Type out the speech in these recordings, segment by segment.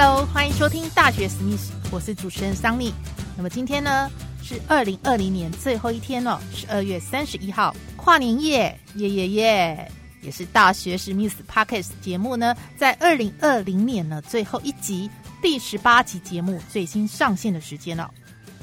Hello，欢迎收听《大学史密斯》，我是主持人桑尼。那么今天呢是二零二零年最后一天哦，十二月三十一号，跨年夜，耶耶耶！也是《大学史密斯》Podcast 节目呢，在二零二零年的最后一集第十八集节目最新上线的时间了。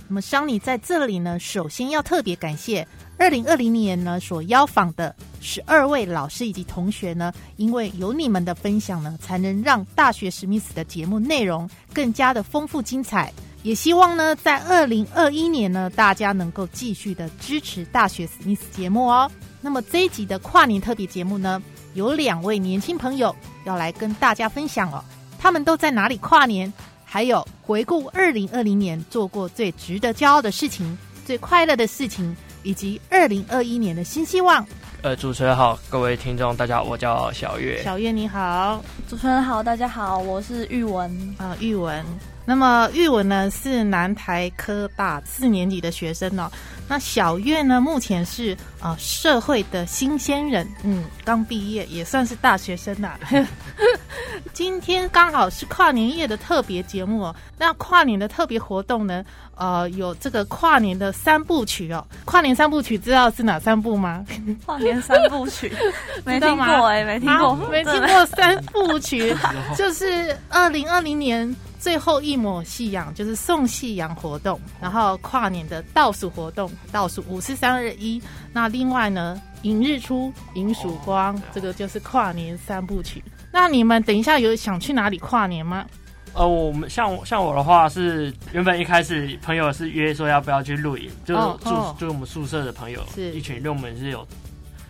那么桑尼在这里呢，首先要特别感谢。二零二零年呢，所邀访的十二位老师以及同学呢，因为有你们的分享呢，才能让大学史密斯的节目内容更加的丰富精彩。也希望呢，在二零二一年呢，大家能够继续的支持大学史密斯节目哦。那么这一集的跨年特别节目呢，有两位年轻朋友要来跟大家分享哦，他们都在哪里跨年？还有回顾二零二零年做过最值得骄傲的事情、最快乐的事情。以及二零二一年的新希望。呃，主持人好，各位听众大家好，我叫小月。小月你好，主持人好，大家好，我是玉文啊，玉文。那么玉文呢是南台科大四年级的学生哦。那小月呢目前是啊社会的新鲜人，嗯，刚毕业也算是大学生呐。今天刚好是跨年夜的特别节目哦。那跨年的特别活动呢，呃，有这个跨年的三部曲哦。跨年三部曲知道是哪三部吗？跨年三部曲 没听过哎，没听过，没听过三部曲，就是二零二零年。最后一抹夕阳就是送夕阳活动，然后跨年的倒数活动，倒数五四三二一。那另外呢，迎日出，迎曙光，这个就是跨年三部曲。那你们等一下有想去哪里跨年吗？呃，我们像像我的话是原本一开始朋友是约说要不要去露营，就住就我们宿舍的朋友是一群，因为我们是有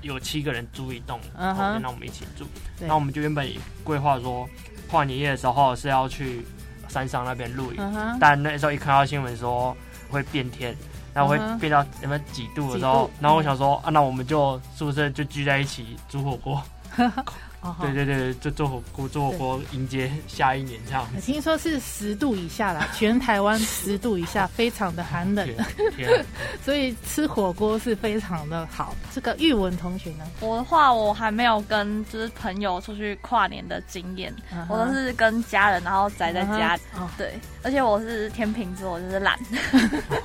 有七个人租一栋，然后让我们一起住。那我们就原本规划说跨年夜的时候是要去。山上那边露营，但那时候一看到新闻说会变天，然后会变到什么几度的时候，然后我想说啊，那我们就宿舍就聚在一起煮火锅。对对对，就做火锅，做火锅迎接下一年这样。听说是十度以下啦，全台湾十度以下，非常的寒冷，所以吃火锅是非常的好。这个玉文同学呢？我的话，我还没有跟就是朋友出去跨年的经验，我都是跟家人，然后宅在家。对，而且我是天秤座，就是懒，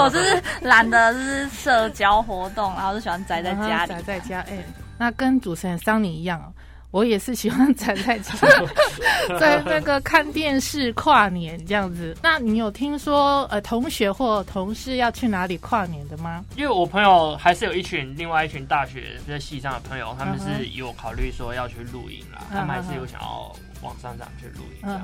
我就是懒得就是社交活动，然后就喜欢宅在家里，宅在家，哎。那跟主持人桑尼一样，我也是喜欢宅在家，在那个看电视跨年这样子。那你有听说呃同学或同事要去哪里跨年的吗？因为我朋友还是有一群另外一群大学在系上的朋友，他们是有考虑说要去露营啦，他们还是有想要。往山上去露营，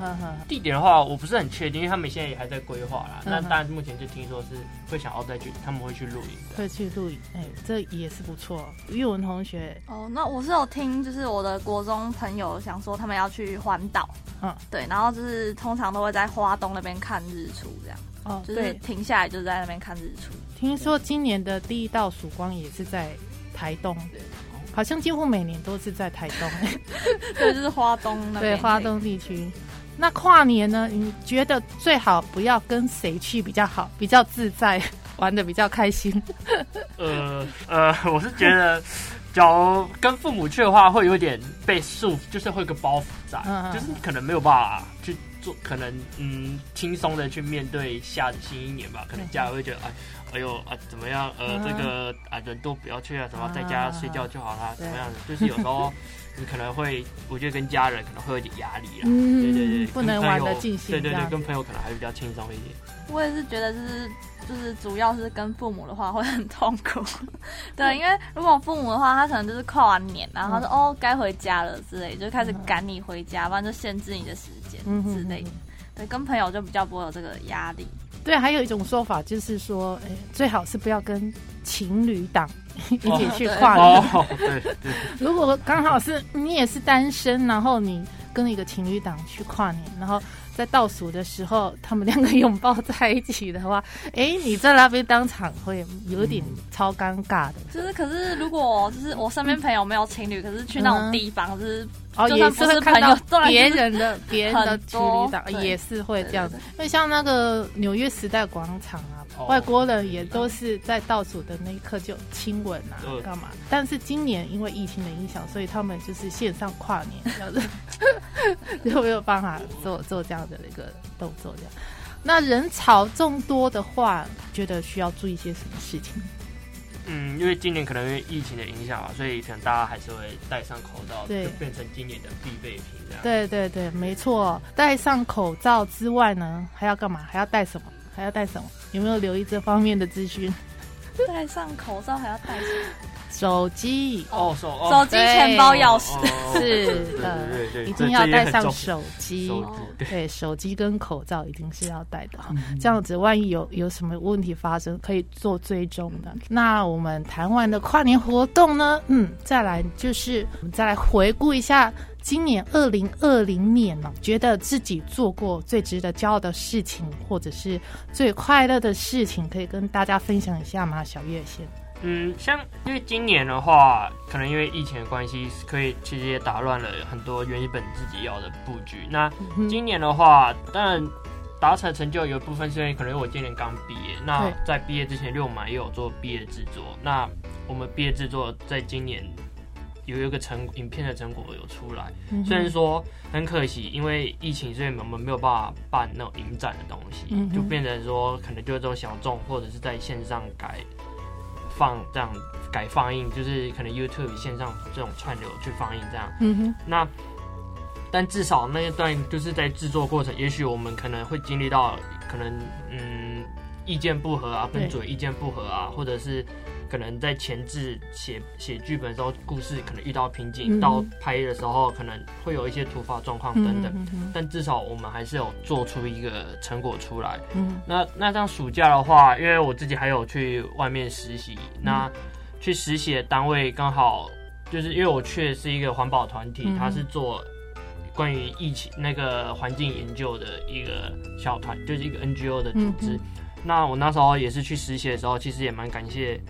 地点的话我不是很确定，因为他们现在也还在规划啦。那当然目前就听说是会想要再去，他们会去露营，会去露营。哎，这也是不错。玉文同学，哦，那我是有听，就是我的国中朋友想说他们要去环岛，嗯，对，然后就是通常都会在花东那边看日出，这样，哦，就是停下来就在那边看日出。听说今年的第一道曙光也是在台东。好像几乎每年都是在台东，对，就是花东那对花东地区。那跨年呢？你觉得最好不要跟谁去比较好，比较自在，玩的比较开心？呃 呃，我是觉得，假如跟父母去的话，会有点被束缚，就是会有个包袱在，就是可能没有办法去做，可能嗯轻松的去面对下的新一年吧。可能家人会觉得哎。哎呦啊，怎么样？呃，这个啊，人都不要去啊，什么在家睡觉就好啦，怎么样的？就是有时候你可能会，我觉得跟家人可能会有点压力啦。嗯，对对对，不能玩的尽兴。对对对，跟朋友可能还是比较轻松一点。我也是觉得，就是就是主要是跟父母的话会很痛苦。对，因为如果父母的话，他可能就是跨完年，然后说哦该回家了之类，就开始赶你回家，不然就限制你的时间之类。对，跟朋友就比较不会有这个压力。对，还有一种说法就是说，哎，最好是不要跟情侣档一起去跨年。对对。如果刚好是你也是单身，然后你跟一个情侣档去跨年，然后。在倒数的时候，他们两个拥抱在一起的话，哎，你在那边当场会有点超尴尬的。就是，可是如果就是我身边朋友没有情侣，可是去那种地方，就是哦，也是会看到别人的 别人的情侣档，也是会这样子。因为像那个纽约时代广场啊。外国人也都是在倒数的那一刻就亲吻啊，干嘛？但是今年因为疫情的影响，所以他们就是线上跨年这样子，就没有办法做做这样的一个动作。这样，那人潮众多的话，觉得需要注意些什么事情？嗯，因为今年可能因为疫情的影响啊，所以可能大家还是会戴上口罩，就，变成今年的必备品。这样，对对对，没错。戴上口罩之外呢，还要干嘛？还要戴什么？还要戴什么？有没有留意这方面的资讯？戴上口罩还要戴什么？手机哦，手手机、钱包、钥匙是的，一定要带上手机。对，手机跟口罩一定是要带的哈，这样子万一有有什么问题发生，可以做追踪的。那我们谈完的跨年活动呢？嗯，再来就是我们再来回顾一下。今年二零二零年呢，觉得自己做过最值得骄傲的事情，或者是最快乐的事情，可以跟大家分享一下吗？小月先。嗯，像因为今年的话，可能因为疫情的关系，可以其实也打乱了很多原本自己要的布局。那今年的话，当然达成成就有一部分是因为可能我今年刚毕业。那在毕业之前，六马也有做毕业制作。那我们毕业制作在今年。有一个成影片的成果有出来，虽然说很可惜，因为疫情，所以我们没有办法办那种影展的东西，就变成说可能就是这种小众或者是在线上改放这样改放映，就是可能 YouTube 线上这种串流去放映这样。嗯哼。那但至少那一段就是在制作过程，也许我们可能会经历到可能嗯意见不合啊，跟主意见不合啊，或者是。可能在前置写写剧本的时候，故事可能遇到瓶颈，到拍的时候可能会有一些突发状况等等。但至少我们还是有做出一个成果出来。嗯那那这样暑假的话，因为我自己还有去外面实习，那去实习的单位刚好就是因为我去的是一个环保团体，他是做关于疫情那个环境研究的一个小团，就是一个 NGO 的组织。那我那时候也是去实习的时候，其实也蛮感谢。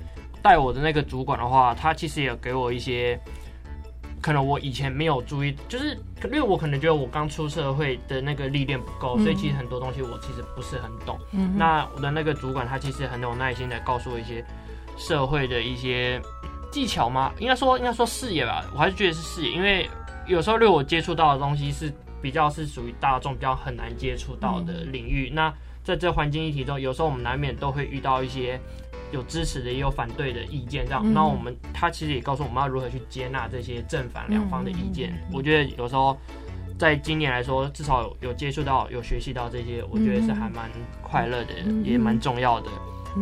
带我的那个主管的话，他其实也给我一些，可能我以前没有注意，就是因为我可能觉得我刚出社会的那个历练不够，所以其实很多东西我其实不是很懂。嗯那我的那个主管他其实很有耐心的告诉我一些社会的一些技巧吗？应该说应该说视野吧，我还是觉得是视野，因为有时候对我接触到的东西是比较是属于大众比较很难接触到的领域。那在这环境议题中，有时候我们难免都会遇到一些。有支持的，也有反对的意见，这样。那我们他其实也告诉我们要如何去接纳这些正反两方的意见。我觉得有时候在今年来说，至少有有接触到、有学习到这些，我觉得是还蛮快乐的，也蛮重要的。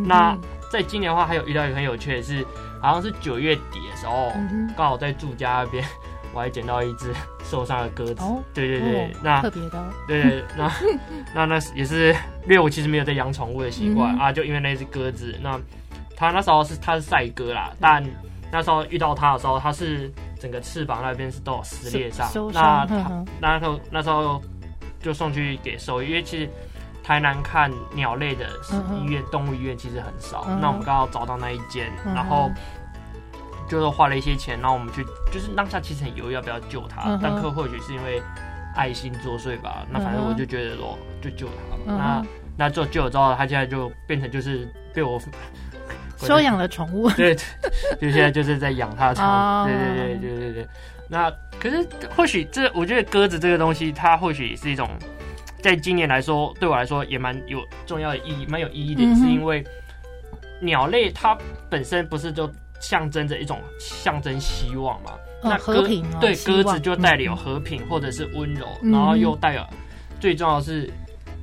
那在今年的话，还有遇到一个很有趣的是，好像是九月底的时候，刚好在住家那边，我还捡到一只受伤的鸽子。对对对，那特别的。对对，那那那是也是因为我其实没有在养宠物的习惯啊，就因为那只鸽子，那。他那时候是他是赛哥啦，但那时候遇到他的时候，他是整个翅膀那边是都有撕裂伤。那他那时候那时候就送去给兽医，因为其实台南看鸟类的医院动物医院其实很少。那我们刚好找到那一间，然后就是花了一些钱，然后我们去就是当下其实很犹豫要不要救他，但可或许是因为爱心作祟吧。那反正我就觉得说就救他了。那那做救了之后，他现在就变成就是被我。收养了宠物，对，就现在就是在养它，对对对对对对。那可是或许这，我觉得鸽子这个东西，它或许也是一种，在今年来说，对我来说也蛮有重要的意义，蛮有意义的，是因为鸟类它本身不是就象征着一种象征希望嘛？那和平对鸽子就代表和平或者是温柔，然后又带有最重要的是。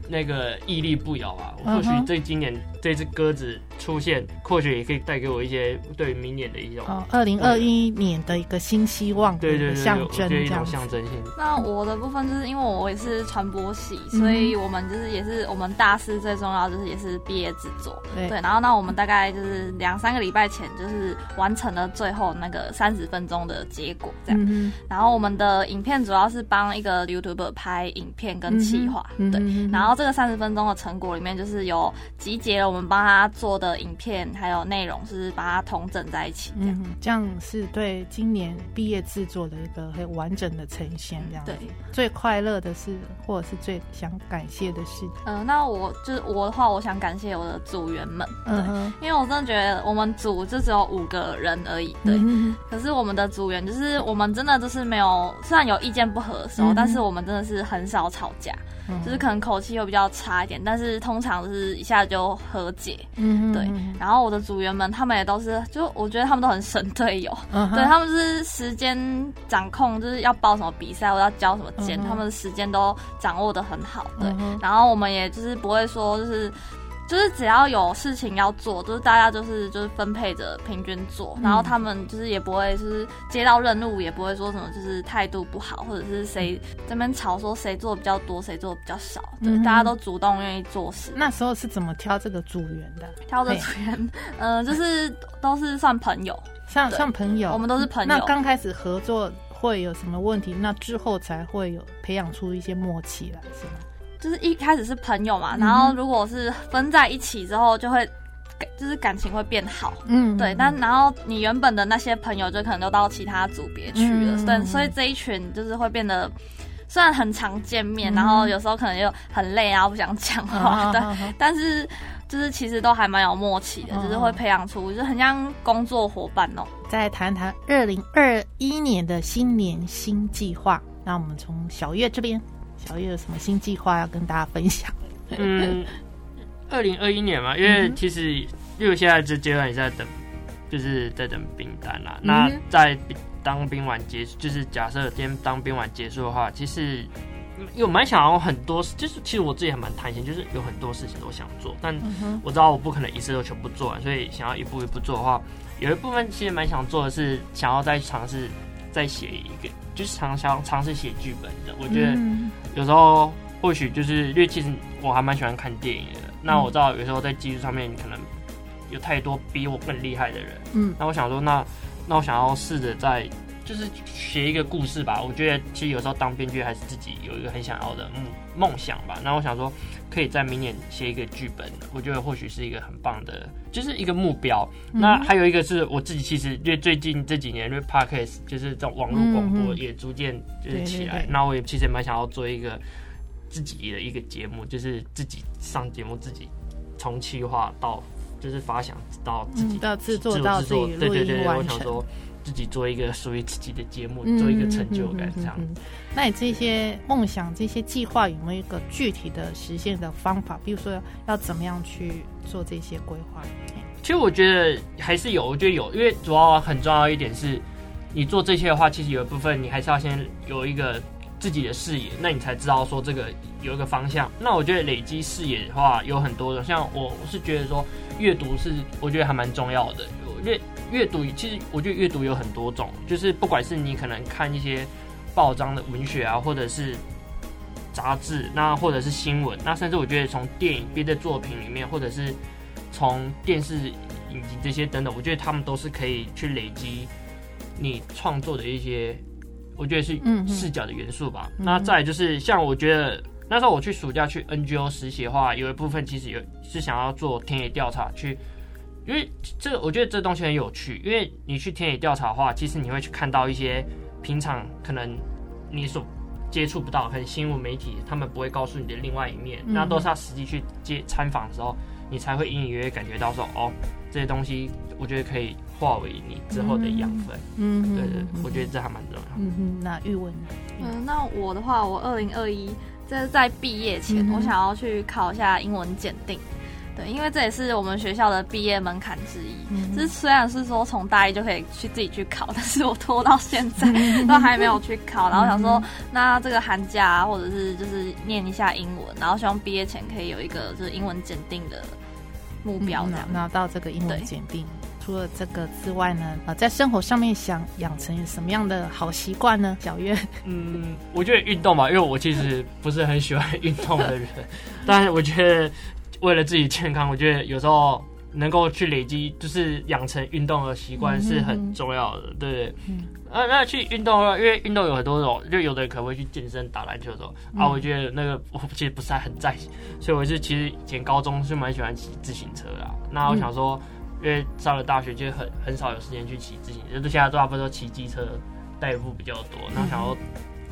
那个屹立不摇啊！或许这今年这只鸽子出现，或许也可以带给我一些对明年的一种哦，二零二一年的一个新希望，对对对，象征这样象征性。那我的部分就是因为我也是传播系，所以我们就是也是我们大四最重要就是也是毕业制作，对。然后那我们大概就是两三个礼拜前就是完成了最后那个三十分钟的结果这样。然后我们的影片主要是帮一个 YouTuber 拍影片跟企划，对。然后这个三十分钟的成果里面就是有集结了我们帮他做的影片，还有内容是把它统整在一起，这样，这样是对今年毕业制作的一个很完整的呈现，这样。对，最快乐的是，或者是最想感谢的是，嗯，那我就是我的话，我想感谢我的组员们，嗯，因为我真的觉得我们组就只有五个人而已，对，可是我们的组员就是我们真的就是没有，虽然有意见不合的时候，但是我们真的是很少吵架。就是可能口气又比较差一点，但是通常是一下就和解。嗯，对。然后我的组员们，他们也都是，就我觉得他们都很省队友。嗯，对他们是时间掌控，就是要报什么比赛，我要交什么件，他们的时间都掌握的很好。对，然后我们也就是不会说就是。就是只要有事情要做，就是大家就是就是分配着平均做，然后他们就是也不会就是接到任务也不会说什么就是态度不好，或者是谁这边吵说谁做的比较多，谁做的比较少，对，大家都主动愿意做事。那时候是怎么挑这个组员的？挑的组员，嗯，就是都是算朋友，像像朋友，我们都是朋友。那刚开始合作会有什么问题？那之后才会有培养出一些默契来，是吗？就是一开始是朋友嘛，然后如果是分在一起之后，就会就是感情会变好，嗯，对。但然后你原本的那些朋友就可能都到其他组别去了，对。所以这一群就是会变得虽然很常见面，然后有时候可能又很累啊，不想讲话，对。但是就是其实都还蛮有默契的，就是会培养出就是很像工作伙伴哦。再谈谈二零二一年的新年新计划，那我们从小月这边。小月有什么新计划要跟大家分享？嗯，二零二一年嘛，因为其实因为现在这阶段也在等，就是在等兵单啦。那在当兵完结，就是假设今天当兵完结束的话，其实有蛮想要很多，就是其实我自己还蛮贪心，就是有很多事情都想做，但我知道我不可能一次都全部做完，所以想要一步一步做的话，有一部分其实蛮想做的是想要再尝试再写一个。就是常想尝试写剧本的，我觉得有时候或许就是因为其实我还蛮喜欢看电影的。那我知道有时候在技术上面可能有太多比我更厉害的人，嗯，那我想说，那那我想要试着在就是写一个故事吧。我觉得其实有时候当编剧还是自己有一个很想要的梦梦想吧。那我想说。可以在明年写一个剧本，我觉得或许是一个很棒的，就是一个目标。那还有一个是我自己，其实因为最近这几年，因为 podcast 就是这种网络广播也逐渐就是起来，那我也其实也蛮想要做一个自己的一个节目，就是自己上节目，自己从企划到就是发想到自己到制作到自己录音完成。自己做一个属于自己的节目，做一个成就感这样。那你这些梦想、这些计划有没有一个具体的实现的方法？比如说要怎么样去做这些规划？其实我觉得还是有，我觉得有，因为主要很重要一点是，你做这些的话，其实有一部分你还是要先有一个自己的视野，那你才知道说这个有一个方向。那我觉得累积视野的话，有很多的，像我我是觉得说阅读是我觉得还蛮重要的，因为。阅读其实，我觉得阅读有很多种，就是不管是你可能看一些报章的文学啊，或者是杂志，那或者是新闻，那甚至我觉得从电影、别的作品里面，或者是从电视影集这些等等，我觉得他们都是可以去累积你创作的一些，我觉得是视角的元素吧。那再就是像我觉得那时候我去暑假去 NGO 实习的话，有一部分其实有是想要做田野调查去。因为这，我觉得这东西很有趣。因为你去田野调查的话，其实你会去看到一些平常可能你所接触不到，可能新闻媒体他们不会告诉你的另外一面。那都是要实际去接参访的时候，你才会隐隐约约感觉到说，哦，这些东西我觉得可以化为你之后的养分。嗯，对对，我觉得这还蛮重要。嗯哼，那玉文，嗯，那我的话，我二零二一这是在毕业前，我想要去考一下英文检定。对，因为这也是我们学校的毕业门槛之一。嗯，是虽然是说从大一就可以去自己去考，但是我拖到现在 都还没有去考。然后想说，那这个寒假或者是就是念一下英文，然后希望毕业前可以有一个就是英文检定的目标，拿拿到这个英文检定。除了这个之外呢，啊，在生活上面想养成什么样的好习惯呢？小月，嗯，我觉得运动吧，因为我其实不是很喜欢运动的人，但是我觉得为了自己健康，我觉得有时候能够去累积，就是养成运动的习惯是很重要的，对不对？嗯，啊，那去运动因为运动有很多种，就有的人可能会去健身、打篮球的时候，啊，我觉得那个我其实不是很在意，所以我是其实以前高中是蛮喜欢骑自行车的，那我想说。因为上了大学就很很少有时间去骑自行车，就现在大部分都骑机车代步比较多。那想要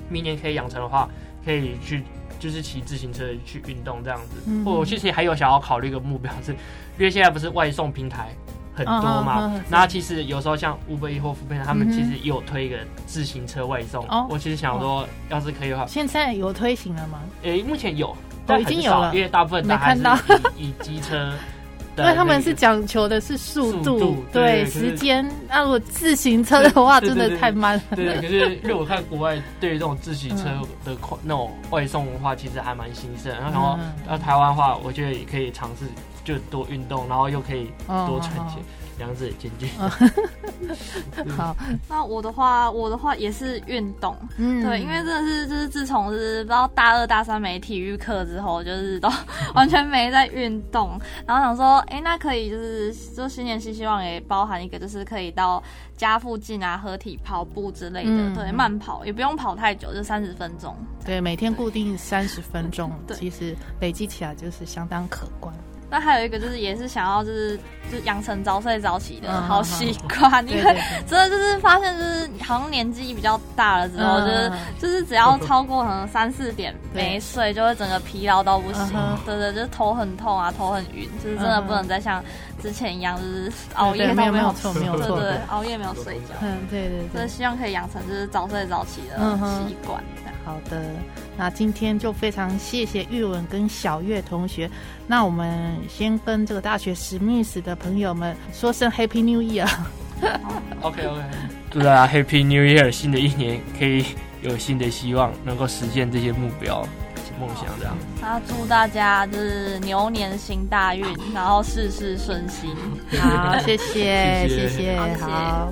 明年可以养成的话，可以去就是骑自行车去运动这样子。我其实还有想要考虑一个目标，是因为现在不是外送平台很多嘛？那其实有时候像 Uber E 或 f o o 他们其实也有推一个自行车外送。哦我其实想说，要是可以的话，现在有推行了吗？诶，目前有，都已经有了，因为大部分还是以机车。因为他们是讲求的是速度，对时间。那如果自行车的话，真的太慢了。对，可是因为我看国外对于这种自行车的快那种外送的话，其实还蛮兴盛。然后，然后台湾话，我觉得也可以尝试，就多运动，然后又可以多赚钱。两者兼具。好，那我的话，我的话也是运动，嗯，对，因为真的是就是自从是不知道大二大三没体育课之后，就是都完全没在运动，然后想说，哎，那可以就是就新年新希望也包含一个，就是可以到家附近啊合体跑步之类的，对，慢跑也不用跑太久，就三十分钟，对，每天固定三十分钟，其实累积起来就是相当可观。那还有一个就是，也是想要就是就养成早睡早起的好习惯，因为真的就是发现就是好像年纪比较大了之后，就是就是只要超过可能三四点没睡，就会整个疲劳到不行，对对，就是头很痛啊，头很晕，就是真的不能再像之前一样，就是熬夜没有没有错没有错，对对，熬夜没有睡觉，嗯对对，所以希望可以养成就是早睡早起的习惯。好的，那今天就非常谢谢玉文跟小月同学。那我们先跟这个大学史密斯的朋友们说声 Happy New Year。OK OK，祝大家 Happy New Year，新的一年可以有新的希望，能够实现这些目标、梦想这样。那祝大家就是牛年行大运，然后事事顺心。好，谢谢谢谢，好。